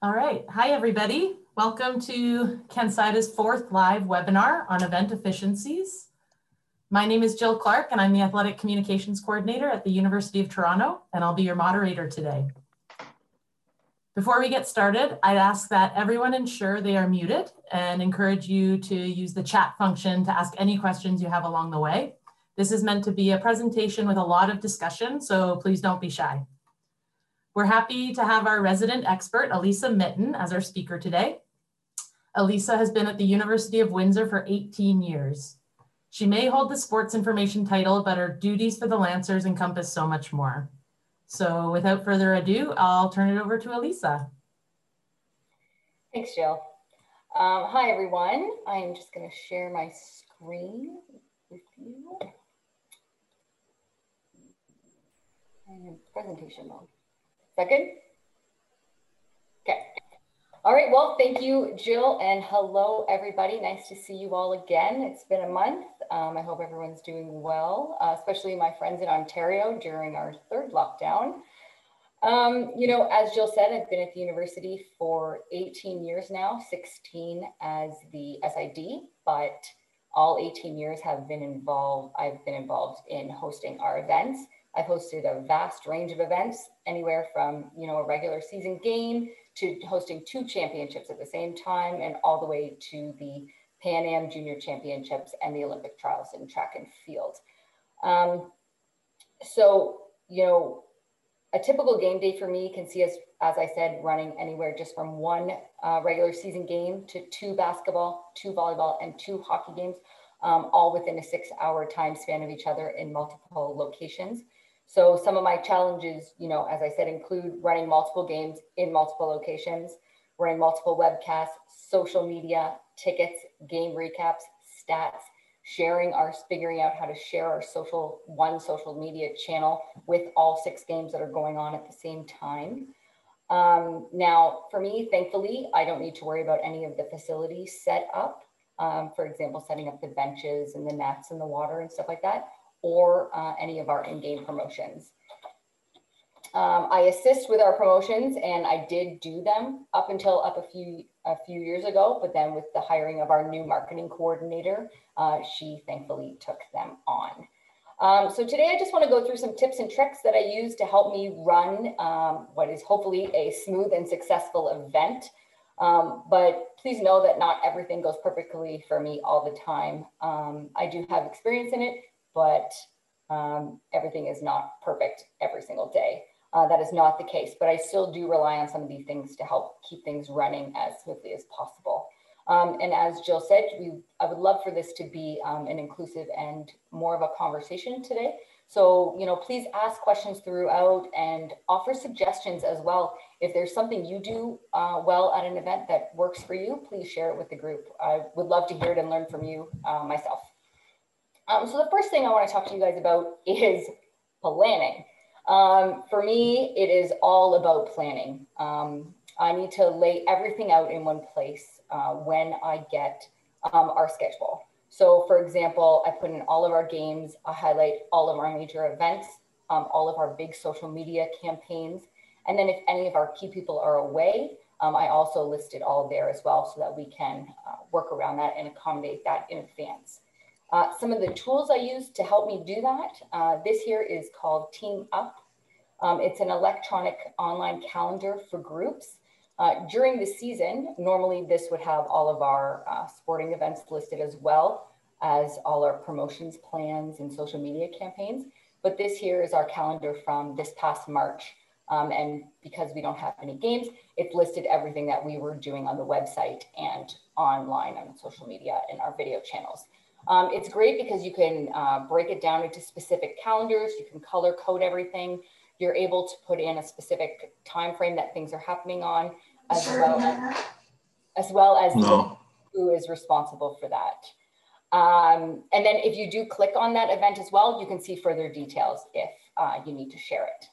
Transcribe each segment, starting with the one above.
All right. Hi, everybody. Welcome to CanSIDA's fourth live webinar on event efficiencies. My name is Jill Clark, and I'm the Athletic Communications Coordinator at the University of Toronto, and I'll be your moderator today. Before we get started, I'd ask that everyone ensure they are muted and encourage you to use the chat function to ask any questions you have along the way. This is meant to be a presentation with a lot of discussion, so please don't be shy. We're happy to have our resident expert, Elisa Mitton, as our speaker today. Elisa has been at the University of Windsor for 18 years. She may hold the sports information title, but her duties for the Lancers encompass so much more. So without further ado, I'll turn it over to Elisa. Thanks, Jill. Um, hi, everyone. I'm just going to share my screen with you. I'm in presentation mode. Second? Okay. All right, well, thank you, Jill, and hello, everybody. Nice to see you all again. It's been a month. Um, I hope everyone's doing well, uh, especially my friends in Ontario during our third lockdown. Um, you know, as Jill said, I've been at the university for 18 years now, 16 as the SID, but all 18 years have been involved, I've been involved in hosting our events. I've hosted a vast range of events, anywhere from you know a regular season game to hosting two championships at the same time, and all the way to the Pan Am Junior Championships and the Olympic trials in track and field. Um, so you know, a typical game day for me can see us, as I said, running anywhere just from one uh, regular season game to two basketball, two volleyball, and two hockey games, um, all within a six-hour time span of each other in multiple locations. So some of my challenges, you know, as I said, include running multiple games in multiple locations, running multiple webcasts, social media, tickets, game recaps, stats, sharing our, figuring out how to share our social, one social media channel with all six games that are going on at the same time. Um, now, for me, thankfully, I don't need to worry about any of the facilities set up. Um, for example, setting up the benches and the nets and the water and stuff like that or uh, any of our in-game promotions. Um, I assist with our promotions and I did do them up until up a few a few years ago, but then with the hiring of our new marketing coordinator, uh, she thankfully took them on. Um, so today I just want to go through some tips and tricks that I use to help me run um, what is hopefully a smooth and successful event. Um, but please know that not everything goes perfectly for me all the time. Um, I do have experience in it but um, everything is not perfect every single day. Uh, that is not the case, but I still do rely on some of these things to help keep things running as smoothly as possible. Um, and as Jill said, we, I would love for this to be um, an inclusive and more of a conversation today. So, you know, please ask questions throughout and offer suggestions as well. If there's something you do uh, well at an event that works for you, please share it with the group. I would love to hear it and learn from you uh, myself. Um, so the first thing I want to talk to you guys about is planning. Um, for me, it is all about planning. Um, I need to lay everything out in one place uh, when I get um, our schedule. So for example, I put in all of our games, I highlight all of our major events, um, all of our big social media campaigns. And then if any of our key people are away, um, I also listed all there as well so that we can uh, work around that and accommodate that in advance. Uh, some of the tools I use to help me do that, uh, this here is called Team Up. Um, it's an electronic online calendar for groups. Uh, during the season, normally this would have all of our uh, sporting events listed as well as all our promotions plans and social media campaigns. But this here is our calendar from this past March. Um, and because we don't have any games, it's listed everything that we were doing on the website and online on social media and our video channels. Um, it's great because you can uh, break it down into specific calendars. You can color code everything. You're able to put in a specific time frame that things are happening on, as well as, as well as no. who is responsible for that. Um, and then if you do click on that event as well, you can see further details if uh, you need to share it.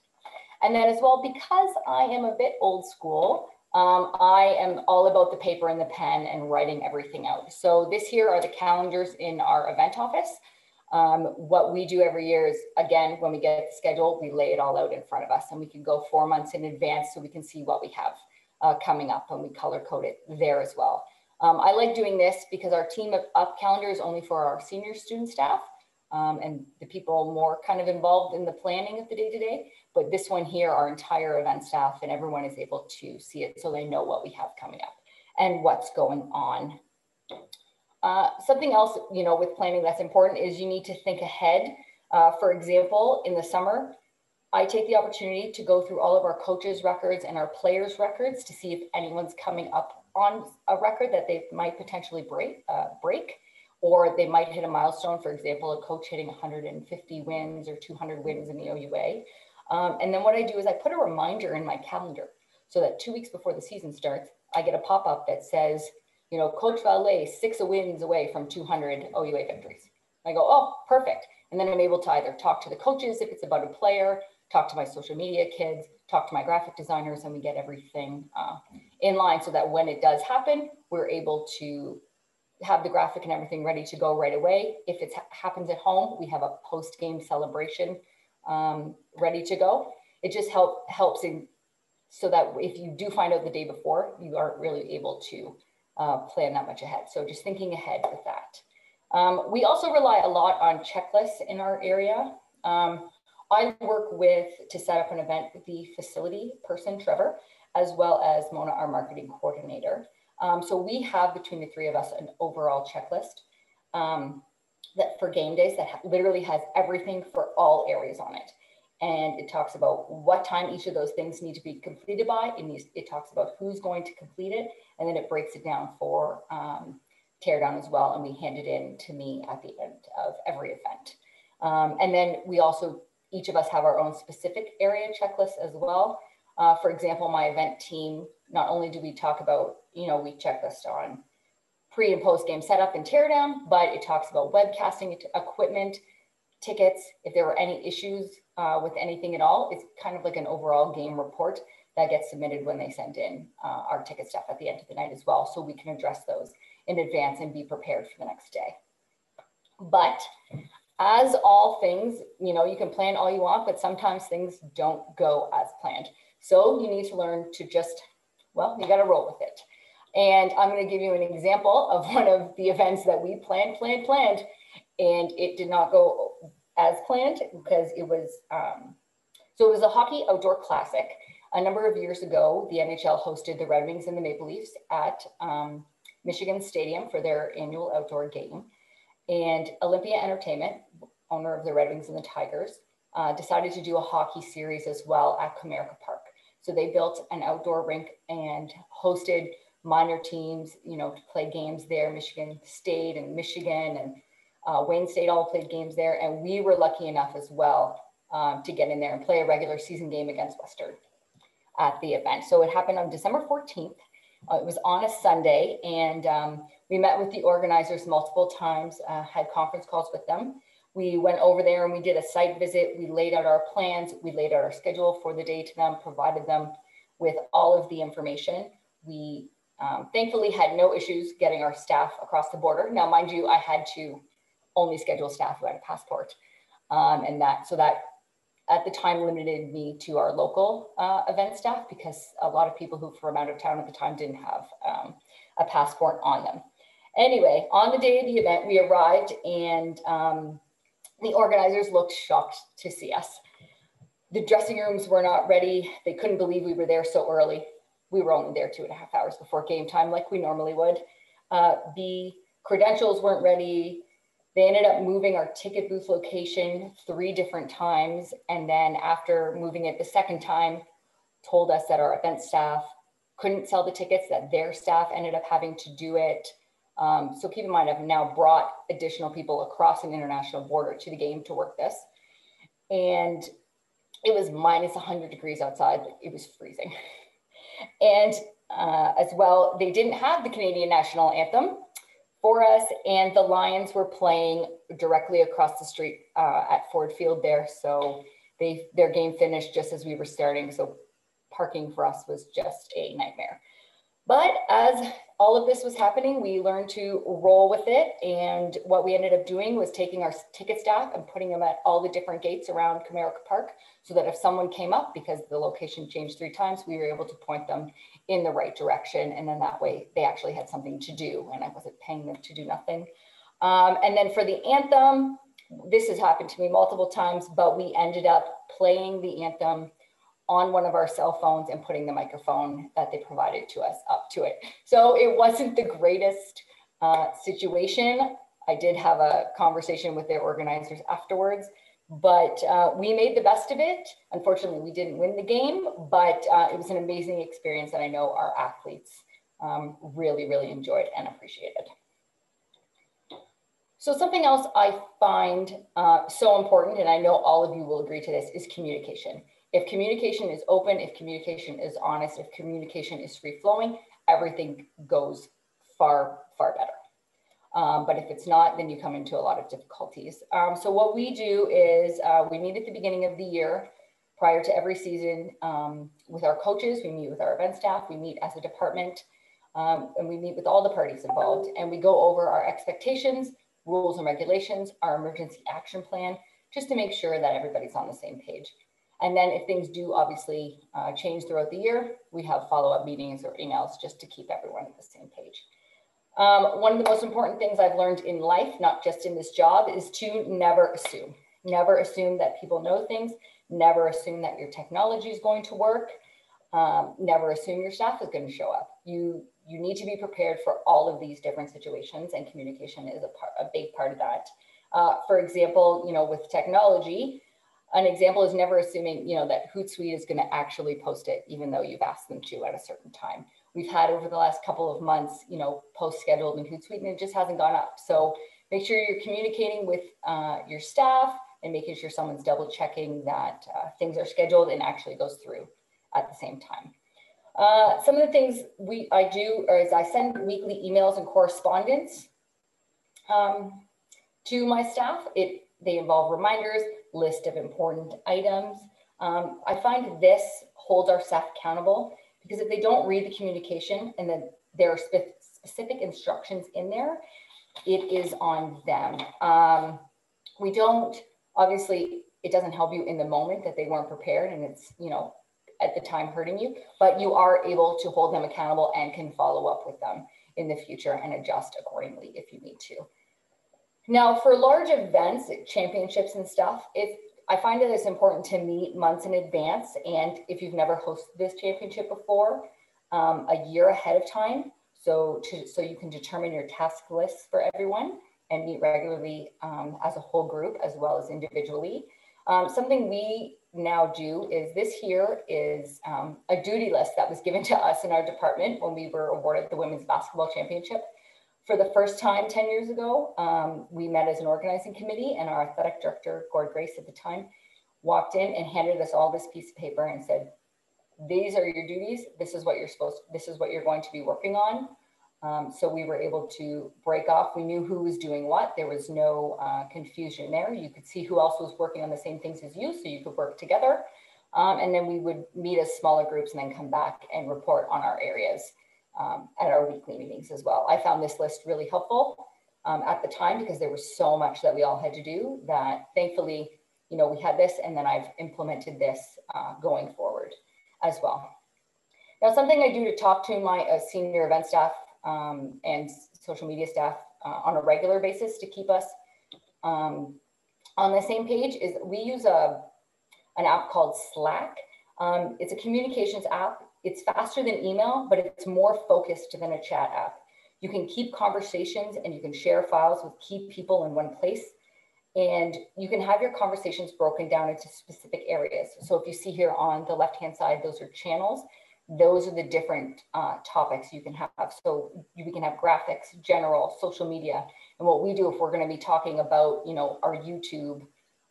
And then as well, because I am a bit old school, um, I am all about the paper and the pen and writing everything out. So this here are the calendars in our event office. Um, what we do every year is, again, when we get the schedule, we lay it all out in front of us and we can go four months in advance so we can see what we have. uh, coming up and we color code it there as well. Um, I like doing this because our team of up calendar is only for our senior student staff um, and the people more kind of involved in the planning of the day to day. But this one here, our entire event staff and everyone is able to see it so they know what we have coming up and what's going on. Uh, something else, you know, with planning that's important is you need to think ahead. Uh, for example, in the summer, I take the opportunity to go through all of our coaches' records and our players' records to see if anyone's coming up on a record that they might potentially break, uh, break or they might hit a milestone, for example, a coach hitting 150 wins or 200 wins in the OUA. Um, and then what I do is I put a reminder in my calendar so that two weeks before the season starts, I get a pop up that says, you know, Coach Vallée, six wins away from 200 OUA victories. I go, oh, perfect. And then I'm able to either talk to the coaches if it's about a player, talk to my social media kids, talk to my graphic designers, and we get everything uh, in line so that when it does happen, we're able to have the graphic and everything ready to go right away. If it happens at home, we have a post-game celebration um, ready to go. It just help helps in so that if you do find out the day before, you aren't really able to uh, plan that much ahead. So just thinking ahead with that. Um, we also rely a lot on checklists in our area. Um, I work with to set up an event with the facility person, Trevor, as well as Mona, our marketing coordinator. Um, so we have between the three of us an overall checklist um, that for game days that literally has everything for all areas on it. And it talks about what time each of those things need to be completed by. It, needs, it talks about who's going to complete it. And then it breaks it down for um, teardown as well. And we hand it in to me at the end of every event. Um, and then we also, each of us have our own specific area checklist as well. Uh, for example, my event team, not only do we talk about, you know, we checklist on pre and post game setup and teardown, but it talks about webcasting equipment, tickets, if there were any issues uh, with anything at all. It's kind of like an overall game report that gets submitted when they send in uh, our ticket stuff at the end of the night as well. So we can address those in advance and be prepared for the next day. But as all things, you know, you can plan all you want, but sometimes things don't go as planned. So you need to learn to just, well, you got to roll with it. And I'm going to give you an example of one of the events that we planned, planned, planned, and it did not go as planned because it was, um, so it was a hockey outdoor classic. A number of years ago, the NHL hosted the Red Wings and the Maple Leafs at um, Michigan Stadium for their annual outdoor game. And Olympia Entertainment, owner of the Red Wings and the Tigers, uh, decided to do a hockey series as well at Comerica Park. So they built an outdoor rink and hosted minor teams, you know, to play games there. Michigan State and Michigan and uh, Wayne State all played games there. And we were lucky enough as well um, to get in there and play a regular season game against Western at the event. So it happened on December 14th. Uh, it was on a Sunday and um, we met with the organizers multiple times, uh, had conference calls with them. We went over there and we did a site visit. We laid out our plans. We laid out our schedule for the day to them, provided them with all of the information. We um, thankfully had no issues getting our staff across the border. Now, mind you, I had to only schedule staff who had a passport. Um, and that, so that at the time limited me to our local uh, event staff because a lot of people who from out of town at the time didn't have um, a passport on them. Anyway, on the day of the event, we arrived and um, the organizers looked shocked to see us. The dressing rooms were not ready. They couldn't believe we were there so early. We were only there two and a half hours before game time, like we normally would. Uh, the credentials weren't ready. They ended up moving our ticket booth location three different times. And then after moving it the second time, told us that our event staff couldn't sell the tickets, that their staff ended up having to do it. Um, so keep in mind, I've now brought additional people across an international border to the game to work this. And it was minus 100 degrees outside. It was freezing. and uh, as well, they didn't have the Canadian national anthem for us. And the Lions were playing directly across the street uh, at Ford Field there. So they their game finished just as we were starting. So parking for us was just a nightmare. But as all of this was happening, we learned to roll with it. And what we ended up doing was taking our ticket staff and putting them at all the different gates around Comerica Park so that if someone came up because the location changed three times, we were able to point them in the right direction. And then that way they actually had something to do and I wasn't paying them to do nothing. Um, and then for the anthem, this has happened to me multiple times, but we ended up playing the anthem on one of our cell phones and putting the microphone that they provided to us up to it. So it wasn't the greatest uh, situation. I did have a conversation with their organizers afterwards, but uh, we made the best of it. Unfortunately, we didn't win the game, but uh, it was an amazing experience that I know our athletes um, really, really enjoyed and appreciated. So something else I find uh, so important, and I know all of you will agree to this, is communication. If communication is open, if communication is honest, if communication is free flowing, everything goes far, far better. Um, but if it's not, then you come into a lot of difficulties. Um, so what we do is uh, we meet at the beginning of the year prior to every season um, with our coaches, we meet with our event staff, we meet as a department, um, and we meet with all the parties involved. And we go over our expectations, rules and regulations, our emergency action plan, just to make sure that everybody's on the same page. And then if things do obviously uh, change throughout the year, we have follow-up meetings or emails just to keep everyone at the same page. Um, one of the most important things I've learned in life, not just in this job, is to never assume. Never assume that people know things. Never assume that your technology is going to work. Um, never assume your staff is going to show up. You you need to be prepared for all of these different situations, and communication is a part, a big part of that. Uh, for example, you know, with technology, an example is never assuming, you know, that Hootsuite is going to actually post it, even though you've asked them to at a certain time we've had over the last couple of months, you know, post scheduled in Hootsuite and it just hasn't gone up. So make sure you're communicating with uh, your staff and making sure someone's double checking that uh, things are scheduled and actually goes through at the same time. Uh, some of the things we I do is I send weekly emails and correspondence um, to my staff. It they involve reminders, list of important items. Um, I find this holds our staff accountable because if they don't read the communication and then there are spe specific instructions in there, it is on them. Um, we don't, obviously, it doesn't help you in the moment that they weren't prepared and it's, you know, at the time hurting you, but you are able to hold them accountable and can follow up with them in the future and adjust accordingly if you need to. Now, for large events, championships and stuff, I find that it's important to meet months in advance. And if you've never hosted this championship before, um, a year ahead of time. So, to, so you can determine your task lists for everyone and meet regularly um, as a whole group as well as individually. Um, something we now do is this here is um, a duty list that was given to us in our department when we were awarded the women's basketball championship for the first time 10 years ago, um, we met as an organizing committee and our athletic director, Gord Grace at the time, walked in and handed us all this piece of paper and said, these are your duties. This is what you're supposed, to, this is what you're going to be working on. Um, so we were able to break off. We knew who was doing what. There was no uh, confusion there. You could see who else was working on the same things as you, so you could work together. Um, and then we would meet as smaller groups and then come back and report on our areas um, at our weekly meetings as well. I found this list really helpful um, at the time because there was so much that we all had to do that thankfully, you know, we had this and then I've implemented this uh, going forward as well. Now, something I do to talk to my uh, senior event staff um, and social media staff uh, on a regular basis to keep us um, on the same page is we use a, an app called Slack. Um, it's a communications app it's faster than email, but it's more focused than a chat app. You can keep conversations and you can share files with key people in one place. And you can have your conversations broken down into specific areas. So if you see here on the left-hand side, those are channels. Those are the different uh, topics you can have. So we can have graphics, general, social media. And what we do if we're gonna be talking about, you know, our YouTube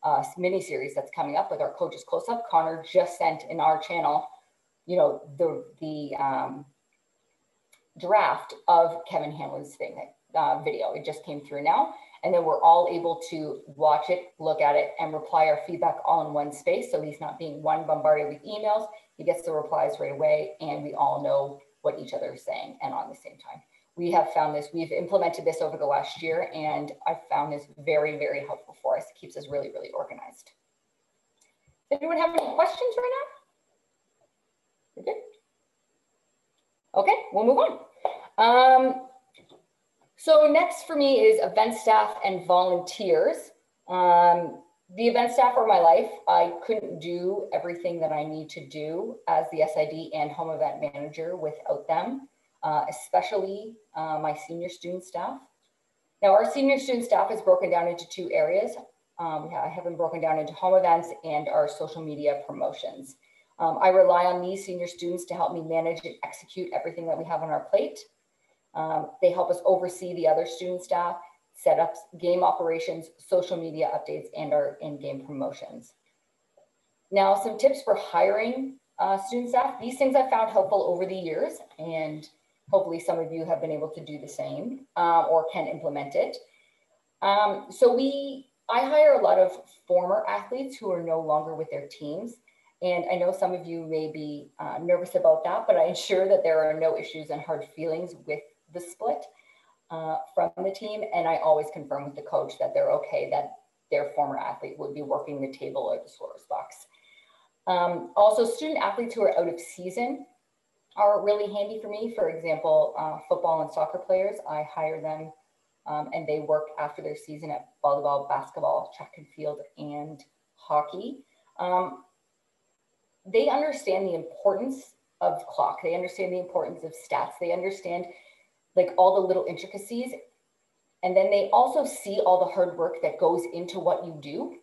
uh, mini series that's coming up with our coaches close up, Connor just sent in our channel you know, the, the um, draft of Kevin Hanlon's thing, uh, video. It just came through now. And then we're all able to watch it, look at it, and reply our feedback all in one space. So he's not being one bombarded with emails. He gets the replies right away, and we all know what each other is saying and on the same time. We have found this, we've implemented this over the last year and I've found this very, very helpful for us. It keeps us really, really organized. Does anyone have any questions right now? You're? Okay, we'll move on. Um, so next for me is event staff and volunteers. Um, the event staff are my life. I couldn't do everything that I need to do as the SID and home event manager without them, uh, especially uh, my senior student staff. Now our senior student staff is broken down into two areas. Um, I have them broken down into home events and our social media promotions. Um, I rely on these senior students to help me manage and execute everything that we have on our plate. Um, they help us oversee the other student staff, set up game operations, social media updates, and our in-game promotions. Now, some tips for hiring uh, student staff. These things I've found helpful over the years, and hopefully some of you have been able to do the same uh, or can implement it. Um, so we, I hire a lot of former athletes who are no longer with their teams. And I know some of you may be uh, nervous about that, but I ensure that there are no issues and hard feelings with the split uh, from the team. And I always confirm with the coach that they're okay that their former athlete would be working the table or the scorer's box. Um, also, student athletes who are out of season are really handy for me. For example, uh, football and soccer players, I hire them um, and they work after their season at volleyball, basketball, track and field, and hockey. Um, they understand the importance of clock. They understand the importance of stats. They understand like all the little intricacies. And then they also see all the hard work that goes into what you do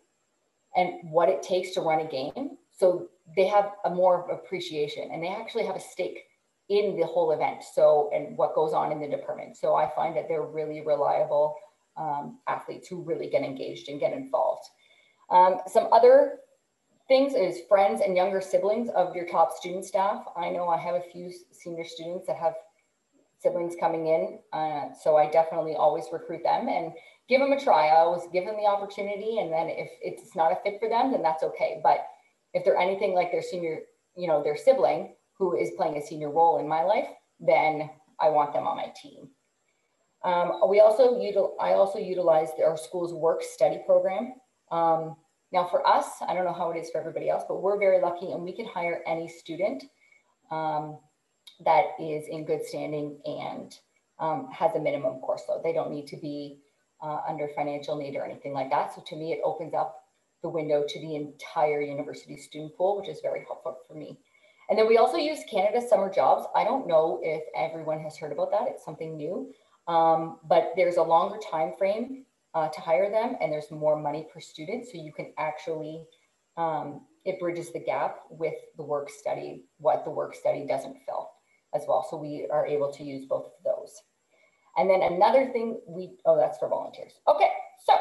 and what it takes to run a game. So they have a more appreciation and they actually have a stake in the whole event. So, and what goes on in the department. So I find that they're really reliable um, athletes who really get engaged and get involved. Um, some other things is friends and younger siblings of your top student staff. I know I have a few senior students that have siblings coming in. Uh, so I definitely always recruit them and give them a try. I always give them the opportunity. And then if it's not a fit for them, then that's okay. But if they're anything like their senior, you know, their sibling who is playing a senior role in my life, then I want them on my team. Um, we also util I also utilize our school's work study program. Um, now for us, I don't know how it is for everybody else, but we're very lucky and we can hire any student um, that is in good standing and um, has a minimum course load. They don't need to be uh, under financial need or anything like that. So to me, it opens up the window to the entire university student pool, which is very helpful for me. And then we also use Canada Summer Jobs. I don't know if everyone has heard about that. It's something new, um, but there's a longer time frame uh, to hire them and there's more money per student. So you can actually, um, it bridges the gap with the work study, what the work study doesn't fill as well. So we are able to use both of those. And then another thing we, oh, that's for volunteers. Okay, so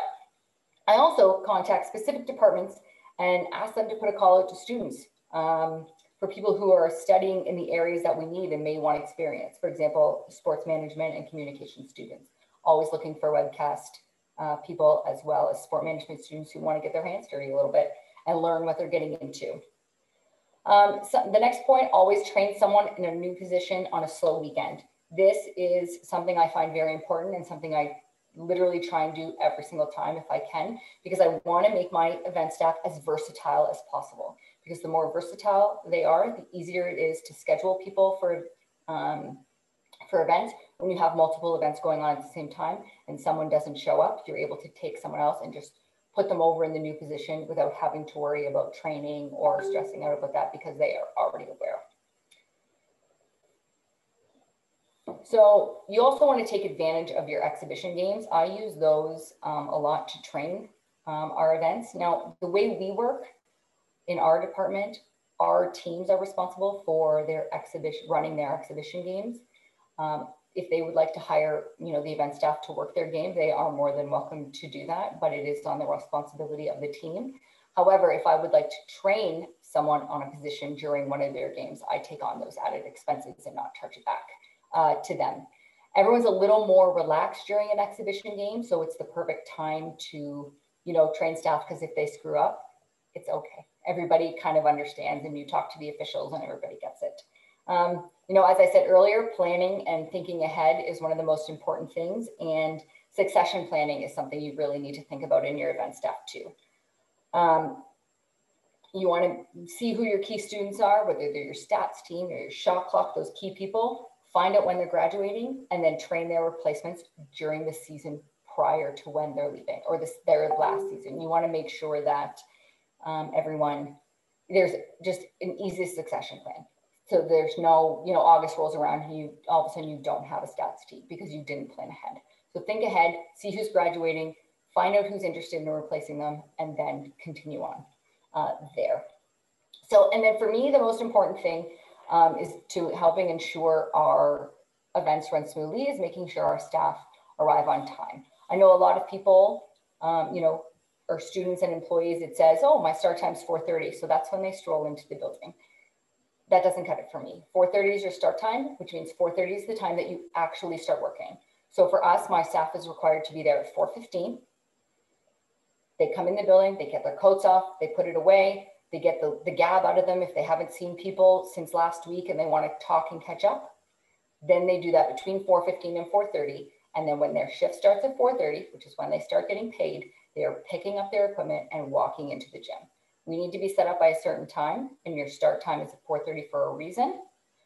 I also contact specific departments and ask them to put a call out to students um, for people who are studying in the areas that we need and may want experience. For example, sports management and communication students, always looking for webcast uh, people as well as sport management students who want to get their hands dirty a little bit and learn what they're getting into. Um, so the next point, always train someone in a new position on a slow weekend. This is something I find very important and something I literally try and do every single time if I can, because I want to make my event staff as versatile as possible. Because the more versatile they are, the easier it is to schedule people for um, for events when you have multiple events going on at the same time and someone doesn't show up, you're able to take someone else and just put them over in the new position without having to worry about training or stressing out about that because they are already aware. So you also want to take advantage of your exhibition games. I use those um, a lot to train um, our events. Now, the way we work in our department, our teams are responsible for their exhibition, running their exhibition games. Um, if they would like to hire, you know, the event staff to work their game, they are more than welcome to do that, but it is on the responsibility of the team. However, if I would like to train someone on a position during one of their games, I take on those added expenses and not charge it back uh, to them. Everyone's a little more relaxed during an exhibition game, so it's the perfect time to, you know, train staff because if they screw up, it's okay. Everybody kind of understands and you talk to the officials and everybody gets it. Um, you know, as I said earlier, planning and thinking ahead is one of the most important things. And succession planning is something you really need to think about in your event staff too. Um, you want to see who your key students are, whether they're your stats team or your shot clock, those key people, find out when they're graduating, and then train their replacements during the season prior to when they're leaving or this, their last season. You want to make sure that um, everyone, there's just an easy succession plan. So there's no, you know, August rolls around and you all of a sudden you don't have a stats team because you didn't plan ahead. So think ahead, see who's graduating, find out who's interested in replacing them, and then continue on uh, there. So, and then for me, the most important thing um, is to helping ensure our events run smoothly is making sure our staff arrive on time. I know a lot of people, um, you know, or students and employees, it says, oh, my start time's 4.30. So that's when they stroll into the building. That doesn't cut it for me. 4.30 is your start time, which means 4.30 is the time that you actually start working. So for us, my staff is required to be there at 4.15. They come in the building, they get their coats off, they put it away, they get the, the gab out of them if they haven't seen people since last week and they want to talk and catch up. Then they do that between 4.15 and 4.30. And then when their shift starts at 4.30, which is when they start getting paid, they are picking up their equipment and walking into the gym. We need to be set up by a certain time and your start time is at 4.30 for a reason.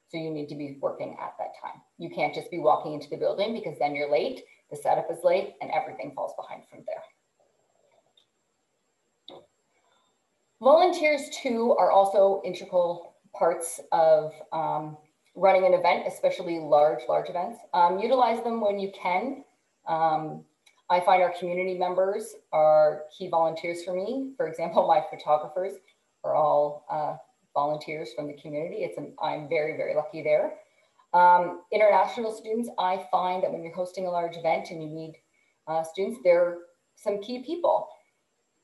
So you need to be working at that time. You can't just be walking into the building because then you're late, the setup is late and everything falls behind from there. Volunteers too are also integral parts of um, running an event, especially large, large events. Um, utilize them when you can. Um, I find our community members are key volunteers for me. For example, my photographers are all uh, volunteers from the community. It's an, I'm very, very lucky there. Um, international students, I find that when you're hosting a large event and you need uh, students, they're some key people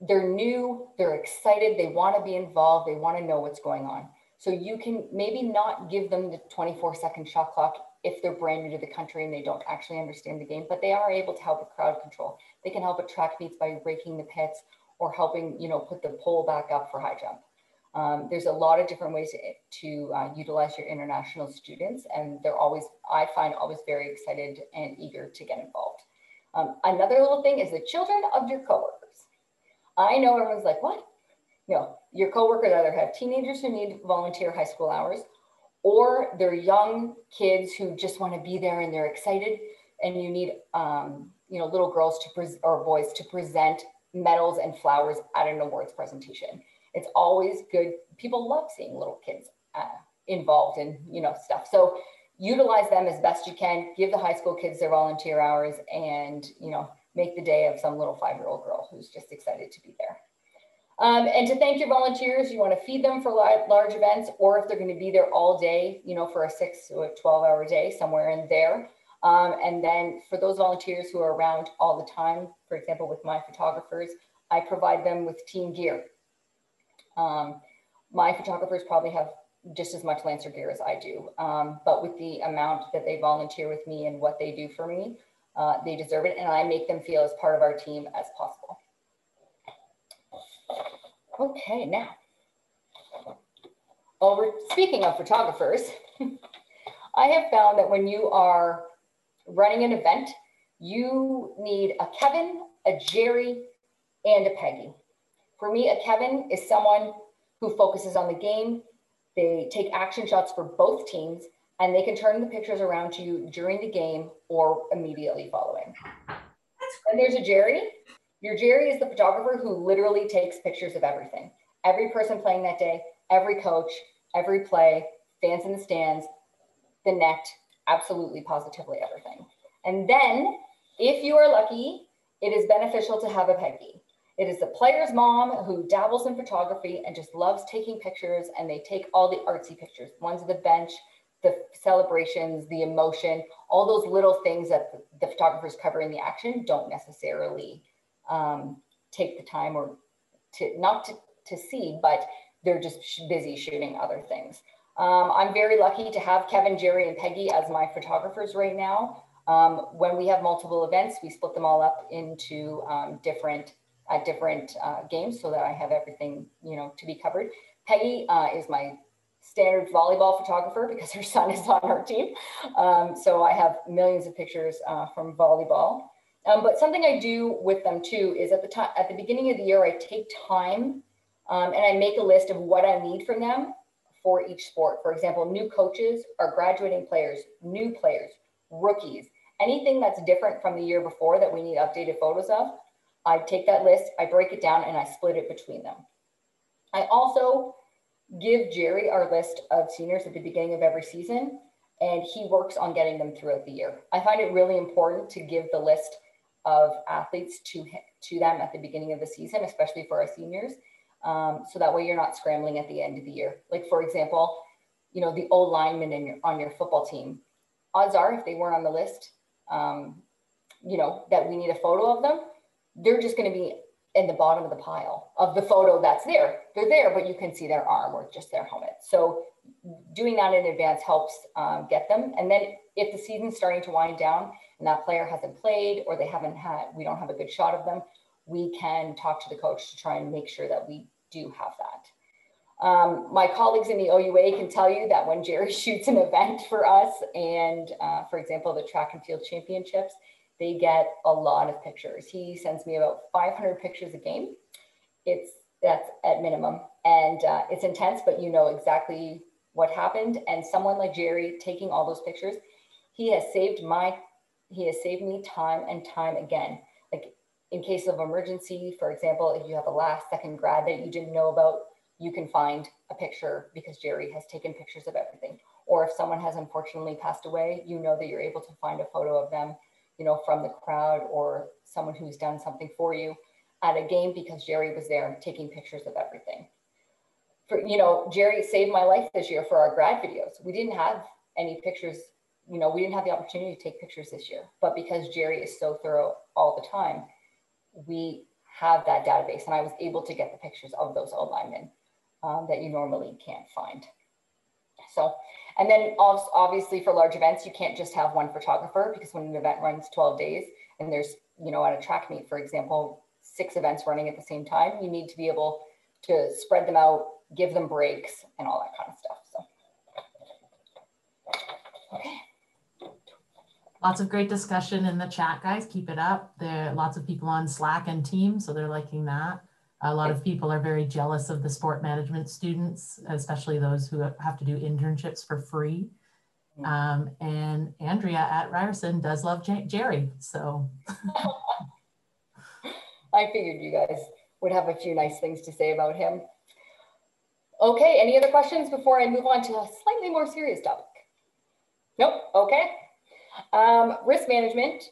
they're new, they're excited, they want to be involved, they want to know what's going on. So you can maybe not give them the 24 second shot clock if they're brand new to the country and they don't actually understand the game, but they are able to help with crowd control. They can help at track meets by raking the pits or helping, you know, put the pole back up for high jump. Um, there's a lot of different ways to, to uh, utilize your international students, and they're always, I find, always very excited and eager to get involved. Um, another little thing is the children of your coworkers. I know everyone's like, what? No, your coworkers either have teenagers who need volunteer high school hours, or they're young kids who just want to be there and they're excited, and you need, um, you know, little girls to pre- or boys to present medals and flowers at an awards presentation. It's always good. People love seeing little kids uh, involved in, you know, stuff. So utilize them as best you can. Give the high school kids their volunteer hours, and you know, make the day of some little five-year-old girl who's just excited to be there. Um, and to thank your volunteers, you want to feed them for large events, or if they're going to be there all day, you know, for a six or 12 hour day, somewhere in there. Um, and then for those volunteers who are around all the time, for example, with my photographers, I provide them with team gear. Um, my photographers probably have just as much Lancer gear as I do, um, but with the amount that they volunteer with me and what they do for me, uh, they deserve it, and I make them feel as part of our team as possible. Okay, now, oh, over speaking of photographers, I have found that when you are running an event, you need a Kevin, a Jerry, and a Peggy. For me, a Kevin is someone who focuses on the game. They take action shots for both teams and they can turn the pictures around to you during the game or immediately following. And there's a Jerry. Your Jerry is the photographer who literally takes pictures of everything. Every person playing that day, every coach, every play, fans in the stands, the net, absolutely positively everything. And then if you are lucky, it is beneficial to have a Peggy. It is the player's mom who dabbles in photography and just loves taking pictures and they take all the artsy pictures, ones of the bench, the celebrations, the emotion, all those little things that the, photographers cover in the action don't necessarily um, take the time or to not to, to see, but they're just busy shooting other things. Um, I'm very lucky to have Kevin, Jerry, and Peggy as my photographers right now. Um, when we have multiple events, we split them all up into um, different uh, different uh, games so that I have everything you know to be covered. Peggy uh, is my standard volleyball photographer because her son is on our team. Um, so I have millions of pictures uh, from volleyball. Um, but something I do with them too is at the time at the beginning of the year, I take time um, and I make a list of what I need from them for each sport. For example, new coaches or graduating players, new players, rookies, anything that's different from the year before that we need updated photos of. I take that list, I break it down, and I split it between them. I also give Jerry our list of seniors at the beginning of every season, and he works on getting them throughout the year. I find it really important to give the list of athletes to to them at the beginning of the season, especially for our seniors, um, so that way you're not scrambling at the end of the year. Like for example, you know the old linemen in your, on your football team. Odds are, if they weren't on the list, um, you know that we need a photo of them, they're just going to be in the bottom of the pile of the photo that's there. They're there, but you can see their arm or just their helmet. So doing that in advance helps um, get them. And then if the season's starting to wind down and that player hasn't played or they haven't had, we don't have a good shot of them, we can talk to the coach to try and make sure that we do have that. Um, my colleagues in the OUA can tell you that when Jerry shoots an event for us and uh, for example, the track and field championships, they get a lot of pictures. He sends me about 500 pictures a game. It's that's at minimum. And uh, it's intense, but you know exactly what happened. And someone like Jerry taking all those pictures, he has saved my, he has saved me time and time again. Like in case of emergency, for example, if you have a last second grad that you didn't know about, you can find a picture because Jerry has taken pictures of everything. Or if someone has unfortunately passed away, you know that you're able to find a photo of them, you know, from the crowd or someone who's done something for you at a game because Jerry was there taking pictures of everything. For, you know, Jerry saved my life this year for our grad videos. We didn't have any pictures, you know, we didn't have the opportunity to take pictures this year, but because Jerry is so thorough all the time, we have that database and I was able to get the pictures of those old linemen um, that you normally can't find. So, and then obviously for large events, you can't just have one photographer because when an event runs 12 days and there's, you know, at a track meet, for example, six events running at the same time, you need to be able to spread them out, give them breaks, and all that kind of stuff. So, okay. Lots of great discussion in the chat, guys. Keep it up. There are lots of people on Slack and Teams, so they're liking that. A lot of people are very jealous of the sport management students, especially those who have to do internships for free. Mm. Um, and Andrea at Ryerson does love J Jerry, so. I figured you guys would have a few nice things to say about him. Okay, any other questions before I move on to a slightly more serious topic? Nope, okay. Um, risk management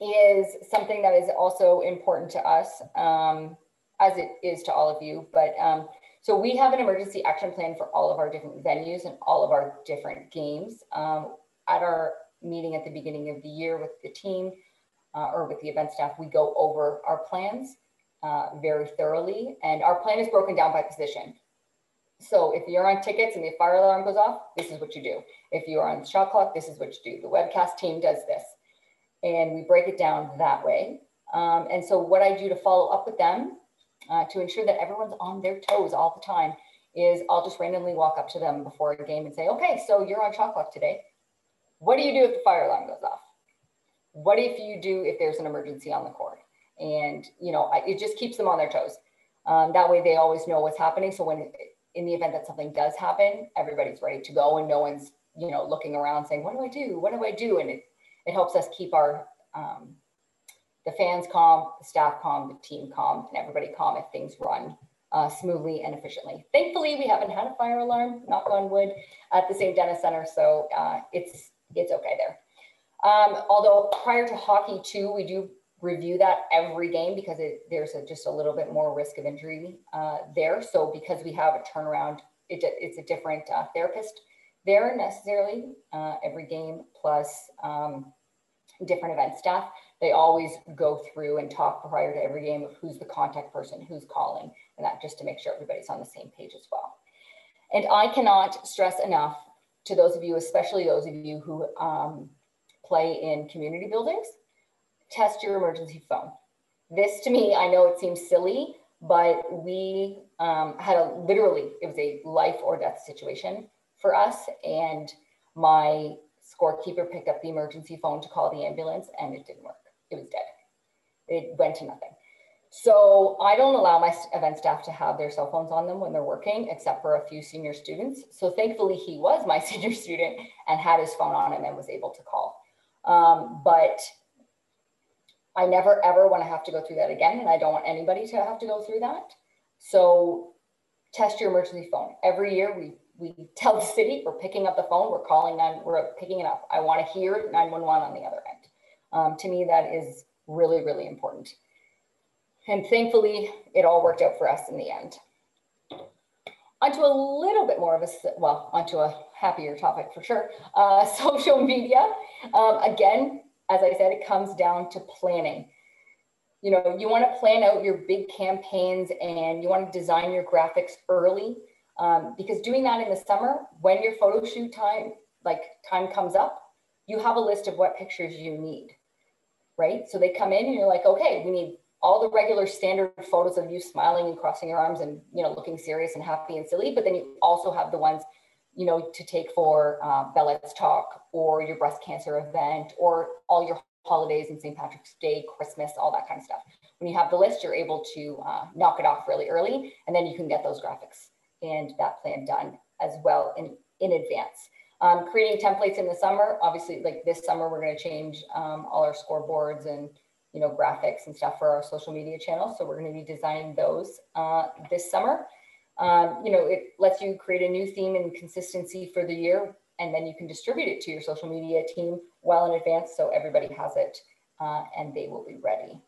is something that is also important to us, um, as it is to all of you. But um, so we have an emergency action plan for all of our different venues and all of our different games. Um, at our meeting at the beginning of the year with the team, uh, or with the event staff, we go over our plans uh, very thoroughly. And our plan is broken down by position. So if you're on tickets and the fire alarm goes off, this is what you do. If you're on shot clock, this is what you do. The webcast team does this. And we break it down that way. Um, and so what I do to follow up with them uh, to ensure that everyone's on their toes all the time is I'll just randomly walk up to them before a game and say, okay, so you're on shot clock today. What do you do if the fire alarm goes off? what if you do if there's an emergency on the court? And, you know, I, it just keeps them on their toes. Um, that way they always know what's happening. So when, in the event that something does happen, everybody's ready to go and no one's, you know, looking around saying, what do I do? What do I do? And it, it helps us keep our, um, the fans calm, the staff calm, the team calm, and everybody calm if things run uh, smoothly and efficiently. Thankfully, we haven't had a fire alarm, knock on wood, at the St. Denis Center, so uh, it's it's okay there. Um, although prior to hockey too, we do review that every game because it, there's a, just a little bit more risk of injury uh, there. So because we have a turnaround, it, it's a different uh, therapist there necessarily uh, every game plus um, different event staff. They always go through and talk prior to every game of who's the contact person, who's calling, and that just to make sure everybody's on the same page as well. And I cannot stress enough to those of you, especially those of you who um, play in community buildings, test your emergency phone. This to me, I know it seems silly, but we um, had a literally, it was a life or death situation for us. And my scorekeeper picked up the emergency phone to call the ambulance and it didn't work. It was dead. It went to nothing. So I don't allow my event staff to have their cell phones on them when they're working, except for a few senior students. So thankfully he was my senior student and had his phone on him and was able to call. Um, but I never ever want to have to go through that again. And I don't want anybody to have to go through that. So test your emergency phone. Every year we we tell the city we're picking up the phone, we're calling nine, we're picking it up. I want to hear 911 on the other end. Um, to me, that is really, really important. And thankfully, it all worked out for us in the end. Onto a little bit more of a, well, onto a happier topic for sure. Uh, social media. Um, again, as I said, it comes down to planning you know, you want to plan out your big campaigns and you want to design your graphics early um, because doing that in the summer, when your photo shoot time, like time comes up, you have a list of what pictures you need, right? So they come in and you're like, okay, we need all the regular standard photos of you smiling and crossing your arms and you know looking serious and happy and silly, but then you also have the ones you know to take for uh, talk or your breast cancer event or all your holidays and St. Patrick's Day, Christmas, all that kind of stuff. When you have the list, you're able to uh, knock it off really early, and then you can get those graphics and that plan done as well in, in advance. Um, creating templates in the summer, obviously, like this summer, we're going to change um, all our scoreboards and you know graphics and stuff for our social media channels. So we're going to be designing those uh, this summer. Um, you know, it lets you create a new theme and consistency for the year and then you can distribute it to your social media team well in advance so everybody has it uh, and they will be ready.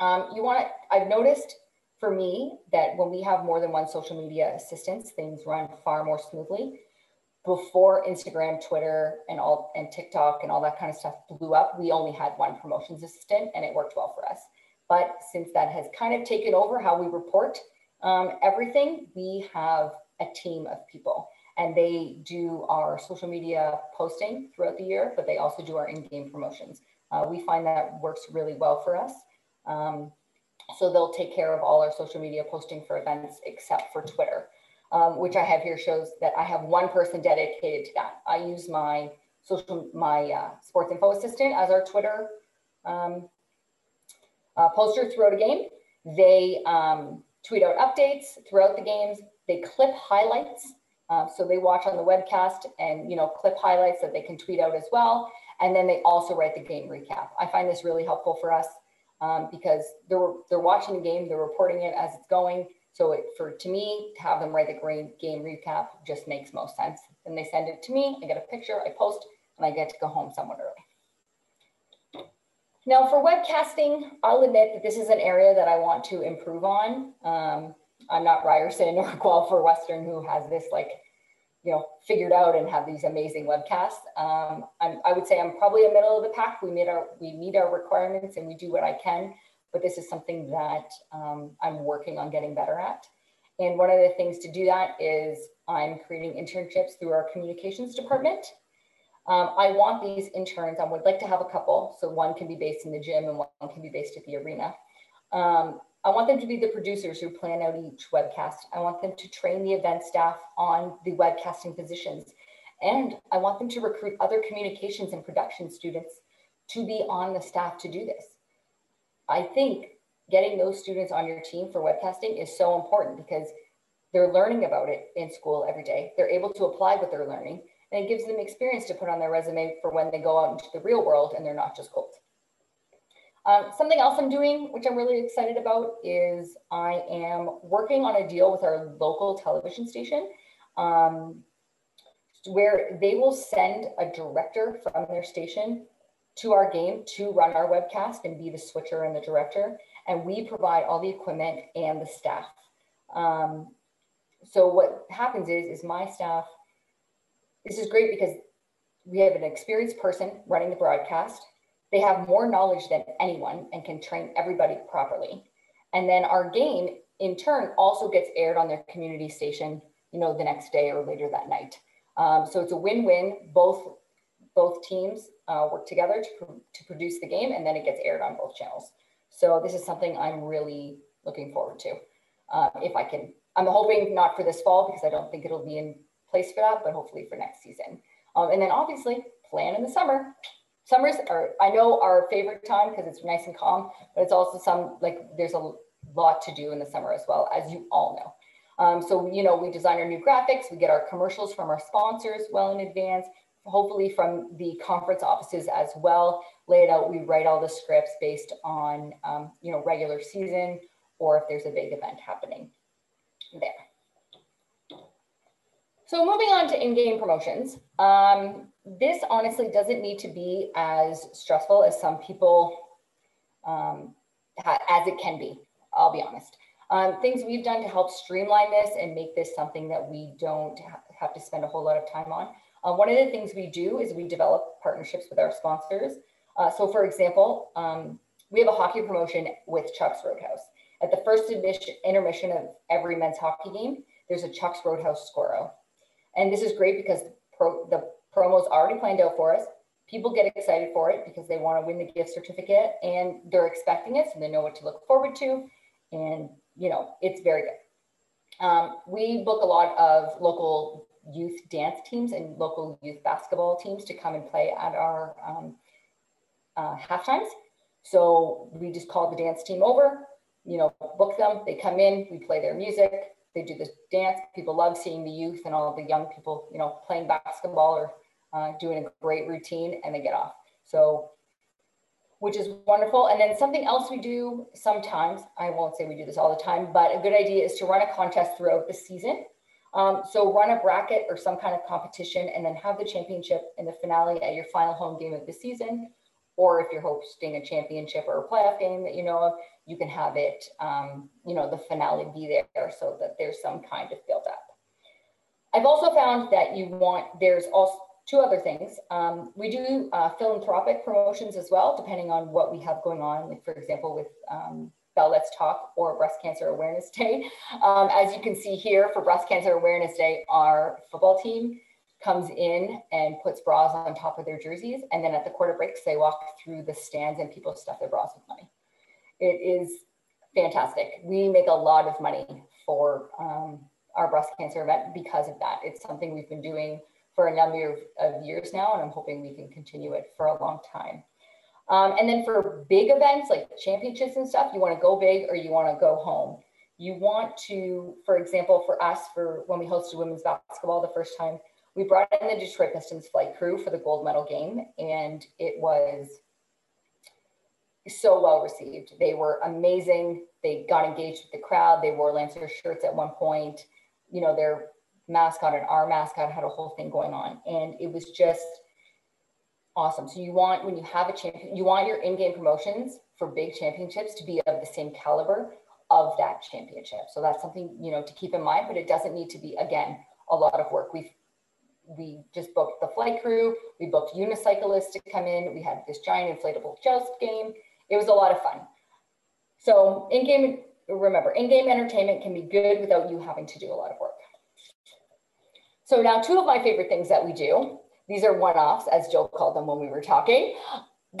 Um, you want to, I've noticed for me that when we have more than one social media assistance, things run far more smoothly. Before Instagram, Twitter, and all and TikTok and all that kind of stuff blew up, we only had one promotions assistant and it worked well for us. But since that has kind of taken over how we report um, everything, we have a team of people and they do our social media posting throughout the year, but they also do our in-game promotions. Uh, we find that works really well for us. Um, so they'll take care of all our social media posting for events except for Twitter, um, which I have here shows that I have one person dedicated to that. I use my social, my uh, sports info assistant as our Twitter um, uh, poster throughout a game. They um, tweet out updates throughout the games. They clip highlights um, so they watch on the webcast and you know clip highlights that they can tweet out as well. And then they also write the game recap. I find this really helpful for us um, because they're they're watching the game, they're reporting it as it's going. So it, for to me to have them write the game recap just makes most sense. And they send it to me. I get a picture, I post, and I get to go home somewhat early. Now for webcasting, I'll admit that this is an area that I want to improve on. Um, I'm not Ryerson or Guelph Western who has this like, you know, figured out and have these amazing webcasts. Um, i would say I'm probably a middle of the pack. We meet our we meet our requirements and we do what I can, but this is something that um, I'm working on getting better at. And one of the things to do that is I'm creating internships through our communications department. Um, I want these interns, I would like to have a couple. So one can be based in the gym and one can be based at the arena. Um, I want them to be the producers who plan out each webcast. I want them to train the event staff on the webcasting positions. And I want them to recruit other communications and production students to be on the staff to do this. I think getting those students on your team for webcasting is so important because they're learning about it in school every day. They're able to apply what they're learning and it gives them experience to put on their resume for when they go out into the real world and they're not just cold. Um, something else I'm doing, which I'm really excited about, is I am working on a deal with our local television station um, where they will send a director from their station to our game to run our webcast and be the switcher and the director. And we provide all the equipment and the staff. Um, so what happens is, is my staff, this is great because we have an experienced person running the broadcast they have more knowledge than anyone and can train everybody properly. And then our game, in turn, also gets aired on their community station, you know, the next day or later that night. Um, so it's a win-win. Both both teams uh, work together to, to produce the game, and then it gets aired on both channels. So this is something I'm really looking forward to. uh, if I can. I'm hoping not for this fall because I don't think it'll be in place for that, but hopefully for next season. Um, and then obviously plan in the summer. Summers are, I know, our favorite time because it's nice and calm, but it's also some, like, there's a lot to do in the summer as well, as you all know. Um, so, you know, we design our new graphics, we get our commercials from our sponsors well in advance, hopefully from the conference offices as well. Lay it out, we write all the scripts based on, um, you know, regular season or if there's a big event happening there. So moving on to in-game promotions. Um, this honestly doesn't need to be as stressful as some people, um, as it can be, I'll be honest. Um, things we've done to help streamline this and make this something that we don't ha have to spend a whole lot of time on. Uh, one of the things we do is we develop partnerships with our sponsors. Uh, so for example, um, we have a hockey promotion with Chuck's Roadhouse. At the first intermission of every men's hockey game, there's a Chuck's Roadhouse Scoro. And this is great because the, pro, the promo is already planned out for us. People get excited for it because they want to win the gift certificate and they're expecting it, so they know what to look forward to. And, you know, it's very good. Um, we book a lot of local youth dance teams and local youth basketball teams to come and play at our um, uh, half times. So we just call the dance team over, you know, book them, they come in, we play their music, they do this dance. People love seeing the youth and all the young people, you know, playing basketball or uh, doing a great routine and they get off. So, which is wonderful. And then something else we do sometimes, I won't say we do this all the time, but a good idea is to run a contest throughout the season. Um, so run a bracket or some kind of competition and then have the championship and the finale at your final home game of the season. Or if you're hosting a championship or a playoff game that you know of, you can have it, um, you know, the finale be there so that there's some kind of build up. I've also found that you want, there's also two other things. Um, we do uh, philanthropic promotions as well, depending on what we have going on. Like for example, with um, Bell Let's Talk or Breast Cancer Awareness Day. Um, as you can see here for Breast Cancer Awareness Day, our football team comes in and puts bras on top of their jerseys. And then at the quarter breaks, they walk through the stands and people stuff their bras with money. It is fantastic. We make a lot of money for um, our breast cancer event because of that. It's something we've been doing for a number of, years now, and I'm hoping we can continue it for a long time. Um, and then for big events like championships and stuff, you want to go big or you want to go home. You want to, for example, for us, for when we hosted women's basketball the first time, we brought in the Detroit Pistons flight crew for the gold medal game, and it was so well received. They were amazing. They got engaged with the crowd. They wore Lancer shirts at one point. You know, their mascot and our mascot had a whole thing going on. And it was just awesome. So you want, when you have a champion, you want your in-game promotions for big championships to be of the same caliber of that championship. So that's something, you know, to keep in mind, but it doesn't need to be, again, a lot of work. We've we just booked the flight crew. We booked unicyclists to come in. We had this giant inflatable joust game it was a lot of fun. So in-game, remember, in-game entertainment can be good without you having to do a lot of work. So now two of my favorite things that we do, these are one-offs as Jill called them when we were talking.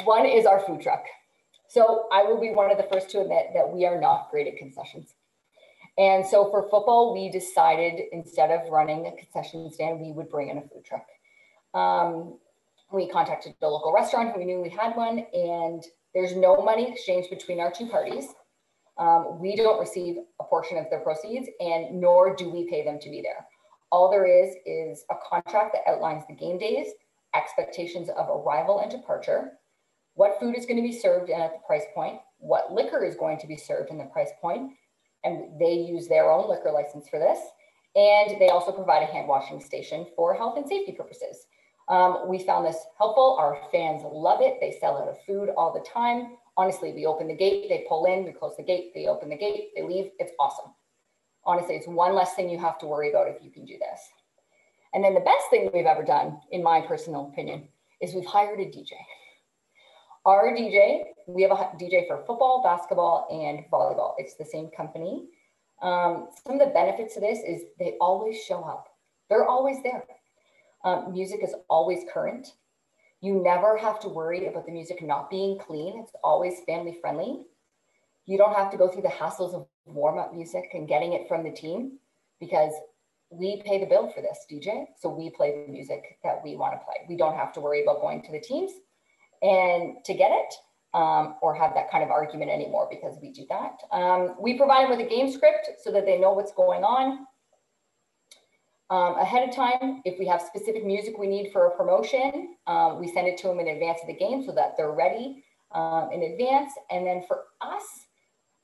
One is our food truck. So I will be one of the first to admit that we are not great at concessions. And so for football, we decided instead of running a concession stand, we would bring in a food truck. Um, we contacted the local restaurant who we knew we had one and there's no money exchanged between our two parties. Um, we don't receive a portion of the proceeds and nor do we pay them to be there. All there is is a contract that outlines the game days, expectations of arrival and departure, what food is going to be served and at the price point, what liquor is going to be served in the price point, and they use their own liquor license for this. And they also provide a hand washing station for health and safety purposes. Um, we found this helpful. Our fans love it. They sell out of food all the time. Honestly, we open the gate, they pull in, we close the gate, they open the gate, they leave. It's awesome. Honestly, it's one less thing you have to worry about if you can do this. And then the best thing we've ever done, in my personal opinion, is we've hired a DJ. Our DJ, we have a DJ for football, basketball, and volleyball. It's the same company. Um, some of the benefits of this is they always show up. They're always there. Um, music is always current. You never have to worry about the music not being clean. It's always family friendly. You don't have to go through the hassles of warm up music and getting it from the team because we pay the bill for this, DJ. So we play the music that we want to play. We don't have to worry about going to the teams and to get it um, or have that kind of argument anymore because we do that. Um, we provide them with a game script so that they know what's going on um, ahead of time. If we have specific music we need for a promotion, um, we send it to them in advance of the game so that they're ready um, in advance. And then for us,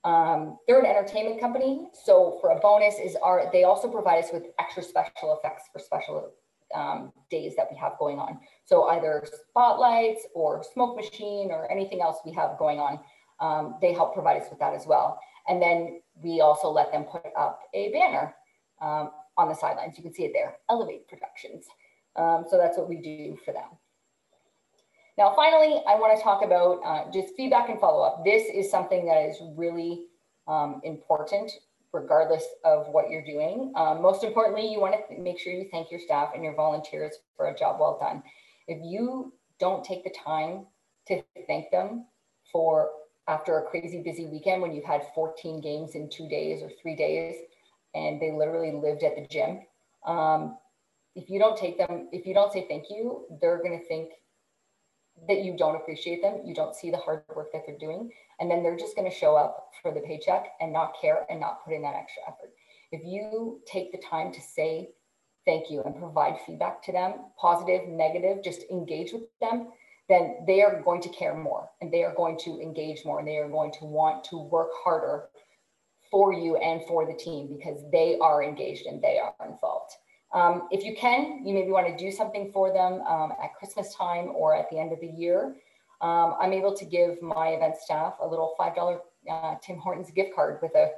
um, they're an entertainment company. So for a bonus is our, they also provide us with extra special effects for special um, days that we have going on. So either spotlights or smoke machine or anything else we have going on, um, they help provide us with that as well. And then we also let them put up a banner um, on the sidelines. You can see it there, Elevate Productions. Um, so that's what we do for them. Now, finally, I want to talk about uh, just feedback and follow up. This is something that is really um, important regardless of what you're doing. Um, most importantly, you want to make sure you thank your staff and your volunteers for a job well done. If you don't take the time to thank them for after a crazy busy weekend when you've had 14 games in two days or three days, and they literally lived at the gym. Um, if you don't take them, if you don't say thank you, they're going to think that you don't appreciate them, you don't see the hard work that they're doing, and then they're just going to show up for the paycheck and not care and not put in that extra effort. If you take the time to say thank you and provide feedback to them, positive, negative, just engage with them, then they are going to care more and they are going to engage more and they are going to want to work harder for you and for the team because they are engaged and they are involved. Um, if you can, you maybe want to do something for them um, at Christmas time or at the end of the year. Um, I'm able to give my event staff a little $5 uh, Tim Hortons gift card with a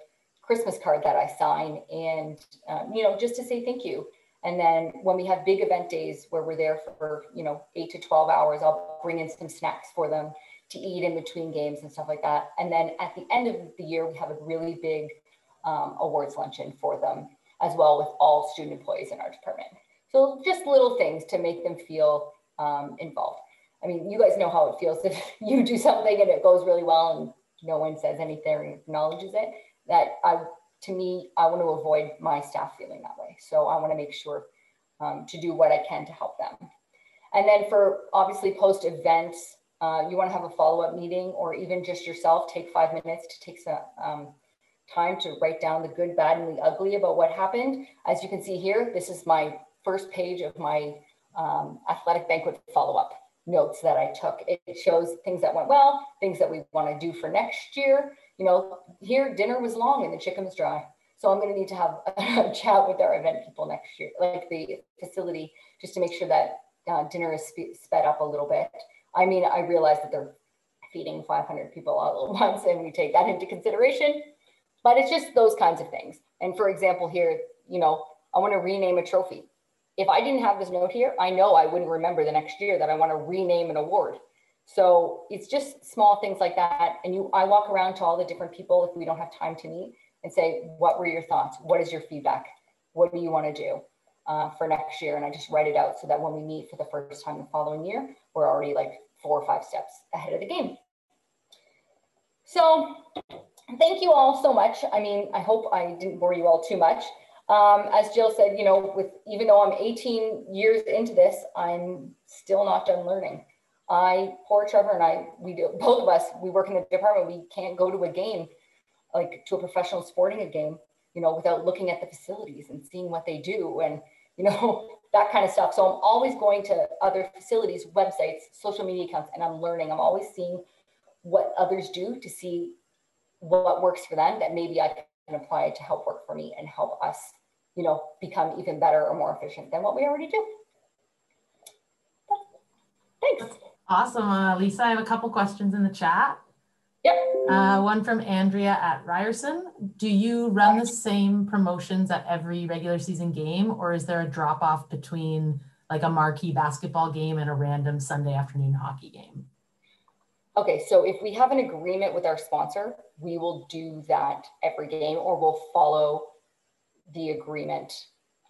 Christmas card that I sign and, um, you know, just to say thank you. And then when we have big event days where we're there for, you know, eight to 12 hours, I'll bring in some snacks for them to eat in between games and stuff like that. And then at the end of the year, we have a really big um, awards luncheon for them as well with all student employees in our department. So just little things to make them feel um, involved. I mean, you guys know how it feels if you do something and it goes really well and no one says anything or acknowledges it. That I, to me, I want to avoid my staff feeling that way. So I want to make sure um, to do what I can to help them. And then for obviously post events, uh, you want to have a follow up meeting or even just yourself take five minutes to take some um, time to write down the good, bad, and the ugly about what happened. As you can see here, this is my first page of my um, athletic banquet follow up notes that I took. It shows things that went well, things that we want to do for next year. You know, here dinner was long and the chicken was dry. So I'm going to need to have a chat with our event people next year, like the facility, just to make sure that uh, dinner is sped up a little bit. I mean, I realize that they're feeding 500 people all at once and we take that into consideration, but it's just those kinds of things. And for example, here, you know, I want to rename a trophy. If I didn't have this note here, I know I wouldn't remember the next year that I want to rename an award. So it's just small things like that. And you, I walk around to all the different people if we don't have time to meet and say, what were your thoughts? What is your feedback? What do you want to do uh, for next year? And I just write it out so that when we meet for the first time the following year, we're already like four or five steps ahead of the game. So thank you all so much. I mean, I hope I didn't bore you all too much. Um, as Jill said, you know, with even though I'm 18 years into this, I'm still not done learning. I, poor Trevor and I, we do, both of us, we work in the department. We can't go to a game, like to a professional sporting a game, you know, without looking at the facilities and seeing what they do and, you know, that kind of stuff. So I'm always going to other facilities, websites, social media accounts, and I'm learning. I'm always seeing what others do to see what works for them that maybe I can apply to help work for me and help us, you know, become even better or more efficient than what we already do. Thanks. Awesome. Uh, Lisa, I have a couple questions in the chat. Yep. Uh, one from Andrea at Ryerson. Do you run the same promotions at every regular season game, or is there a drop off between like a marquee basketball game and a random Sunday afternoon hockey game? Okay, so if we have an agreement with our sponsor, we will do that every game or we'll follow the agreement,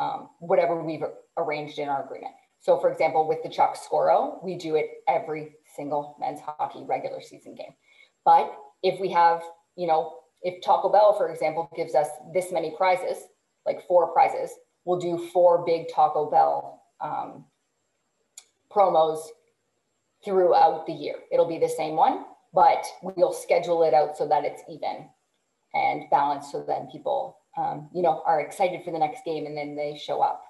um, whatever we've arranged in our agreement. So for example, with the Chuck Scoro, we do it every single men's hockey regular season game. But if we have, you know, if Taco Bell, for example, gives us this many prizes, like four prizes, we'll do four big Taco Bell um, promos throughout the year. It'll be the same one, but we'll schedule it out so that it's even and balanced so then people, um, you know, are excited for the next game and then they show up.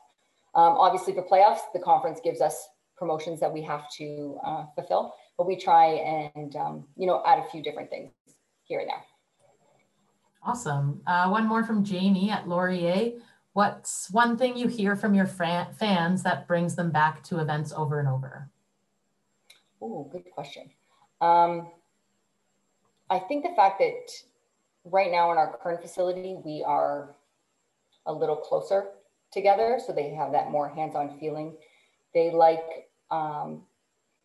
Um, obviously for playoffs, the conference gives us promotions that we have to uh, fulfill, but we try and, um, you know, add a few different things here and there. Awesome. Uh, one more from Jamie at Laurier. What's one thing you hear from your fans that brings them back to events over and over? Oh, good question. Um, I think the fact that right now in our current facility, we are a little closer together. So they have that more hands-on feeling. They like, um,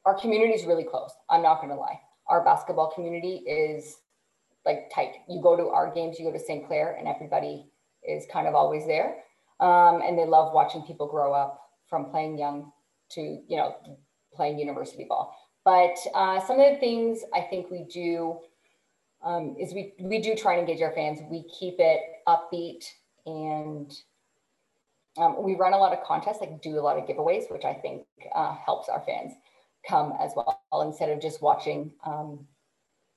our community is really close. I'm not going to lie. Our basketball community is like tight. You go to our games, you go to St. Clair, and everybody is kind of always there. Um, and they love watching people grow up from playing young to, you know, playing university ball. But uh, some of the things I think we do um, is we, we do try and engage our fans. We keep it upbeat and um, we run a lot of contests, like do a lot of giveaways, which I think uh, helps our fans come as well instead of just watching, um,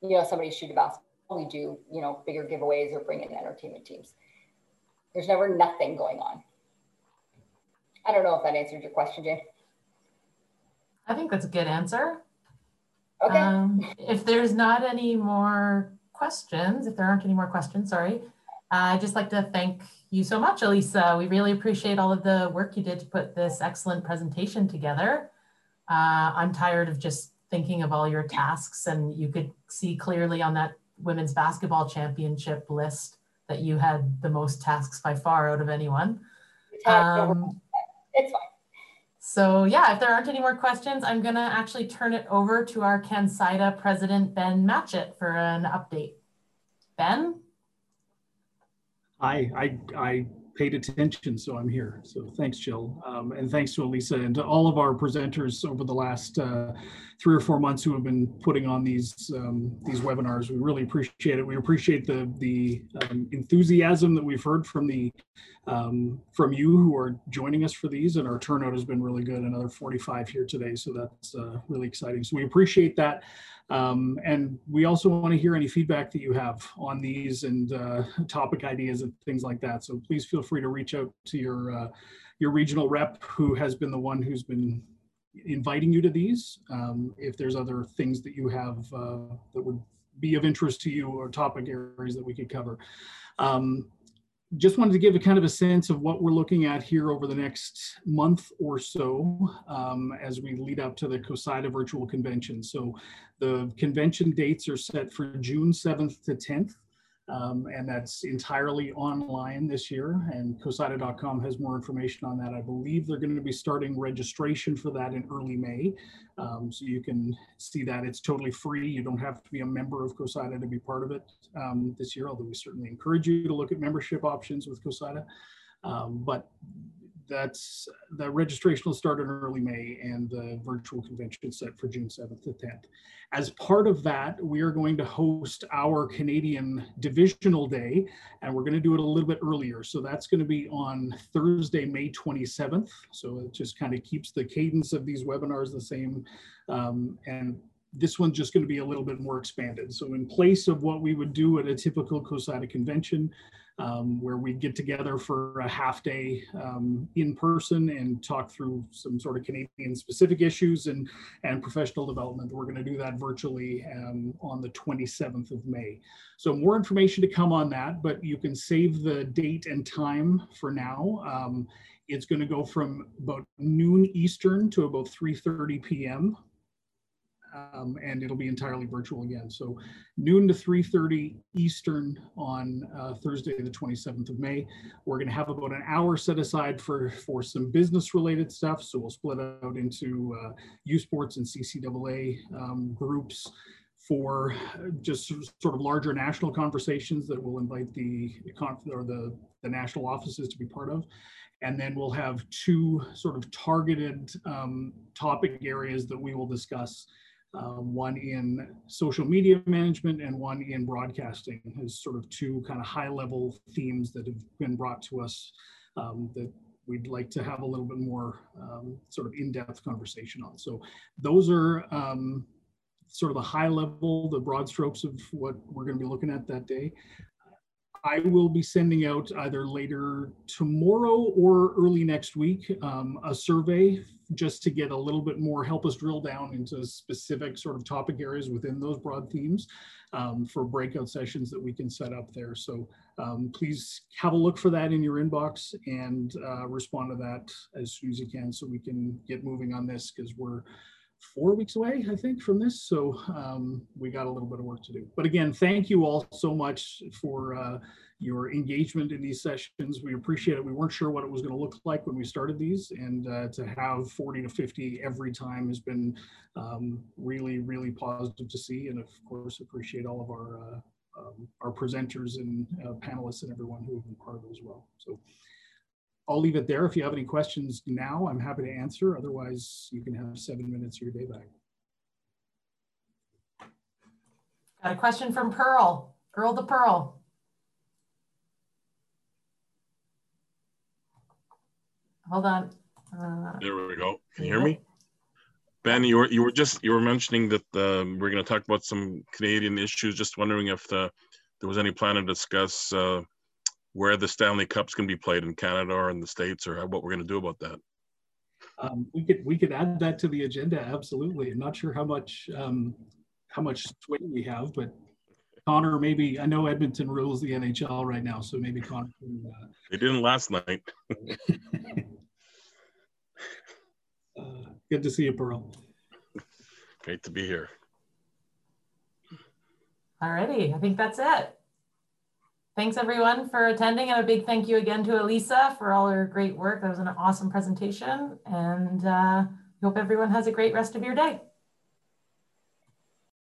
you know, somebody shoot a basketball we do, you know, bigger giveaways or bring in entertainment teams. There's never nothing going on. I don't know if that answered your question, Jane. I think that's a good answer. Okay. Um, if there's not any more questions, if there aren't any more questions, sorry, uh, I'd just like to thank you so much, Elisa. We really appreciate all of the work you did to put this excellent presentation together. Uh, I'm tired of just thinking of all your tasks and you could see clearly on that women's basketball championship list that you had the most tasks by far out of anyone. Um, it's fine. So yeah, if there aren't any more questions, I'm gonna actually turn it over to our CanSIDA president, Ben Matchett for an update. Ben? Hi, I, I paid attention, so I'm here. So thanks, Jill. Um, and thanks to Elisa and to all of our presenters over the last uh, three or four months who have been putting on these um, these webinars. We really appreciate it. We appreciate the the um, enthusiasm that we've heard from the um, from you who are joining us for these, and our turnout has been really good. Another 45 here today, so that's uh, really exciting. So we appreciate that. Um, and we also want to hear any feedback that you have on these and uh, topic ideas and things like that. So please feel free to reach out to your uh, your regional rep who has been the one who's been inviting you to these. Um, if there's other things that you have uh, that would be of interest to you or topic areas that we could cover. Um, just wanted to give a kind of a sense of what we're looking at here over the next month or so um, as we lead up to the COSIDA virtual convention. So the convention dates are set for June 7th to 10th. Um, and that's entirely online this year. And COSIDA.com has more information on that. I believe they're going to be starting registration for that in early May. Um, so you can see that it's totally free. You don't have to be a member of COSIDA to be part of it um, this year, although we certainly encourage you to look at membership options with COSIDA. Um, but that's the registration will start in early May and the virtual convention set for June 7th to 10th. As part of that, we are going to host our Canadian Divisional Day, and we're going to do it a little bit earlier. So that's going to be on Thursday, May 27th. So it just kind of keeps the cadence of these webinars the same. Um, and this one's just going to be a little bit more expanded. So in place of what we would do at a typical COSIDA convention, um, where we'd get together for a half day um, in person and talk through some sort of Canadian specific issues and, and professional development. We're going to do that virtually um, on the 27th of May. So more information to come on that, but you can save the date and time for now. Um, it's going to go from about noon Eastern to about 3.30 p.m um, and it'll be entirely virtual again. So noon to 3.30 Eastern on uh, Thursday, the 27th of May. We're gonna have about an hour set aside for, for some business related stuff. So we'll split out into uh, U Sports and CCAA um, groups for just sort of larger national conversations that will invite the or the, the national offices to be part of. And then we'll have two sort of targeted um, topic areas that we will discuss um, one in social media management and one in broadcasting as sort of two kind of high level themes that have been brought to us um, that we'd like to have a little bit more um, sort of in-depth conversation on. So those are um, sort of the high level, the broad strokes of what we're going to be looking at that day. I will be sending out either later tomorrow or early next week um, a survey just to get a little bit more, help us drill down into specific sort of topic areas within those broad themes um, for breakout sessions that we can set up there. So um, please have a look for that in your inbox and uh, respond to that as soon as you can so we can get moving on this because we're four weeks away, I think, from this. So um, we got a little bit of work to do. But again, thank you all so much for uh, your engagement in these sessions. We appreciate it. We weren't sure what it was going to look like when we started these, and uh, to have 40 to 50 every time has been um, really, really positive to see. And of course, appreciate all of our uh, um, our presenters and uh, panelists and everyone who have been part of it as well. So. I'll leave it there. If you have any questions now, I'm happy to answer. Otherwise, you can have seven minutes of your day back. Got a question from Pearl, Pearl the Pearl. Hold on. Uh, there we go. Can you hear me? Ben, you were you were just you were mentioning that um, we're going to talk about some Canadian issues. Just wondering if the, there was any plan to discuss uh, where the Stanley Cup's going to be played in Canada or in the States or what we're going to do about that. Um, we could we could add that to the agenda. Absolutely. I'm not sure how much um, how much swing we have, but Connor, maybe I know Edmonton rules the NHL right now, so maybe Connor. Can, uh, they didn't last night. uh, good to see you, Pearl. Great to be here. All righty, I think that's it. Thanks everyone for attending and a big thank you again to Elisa for all her great work. That was an awesome presentation and uh, hope everyone has a great rest of your day.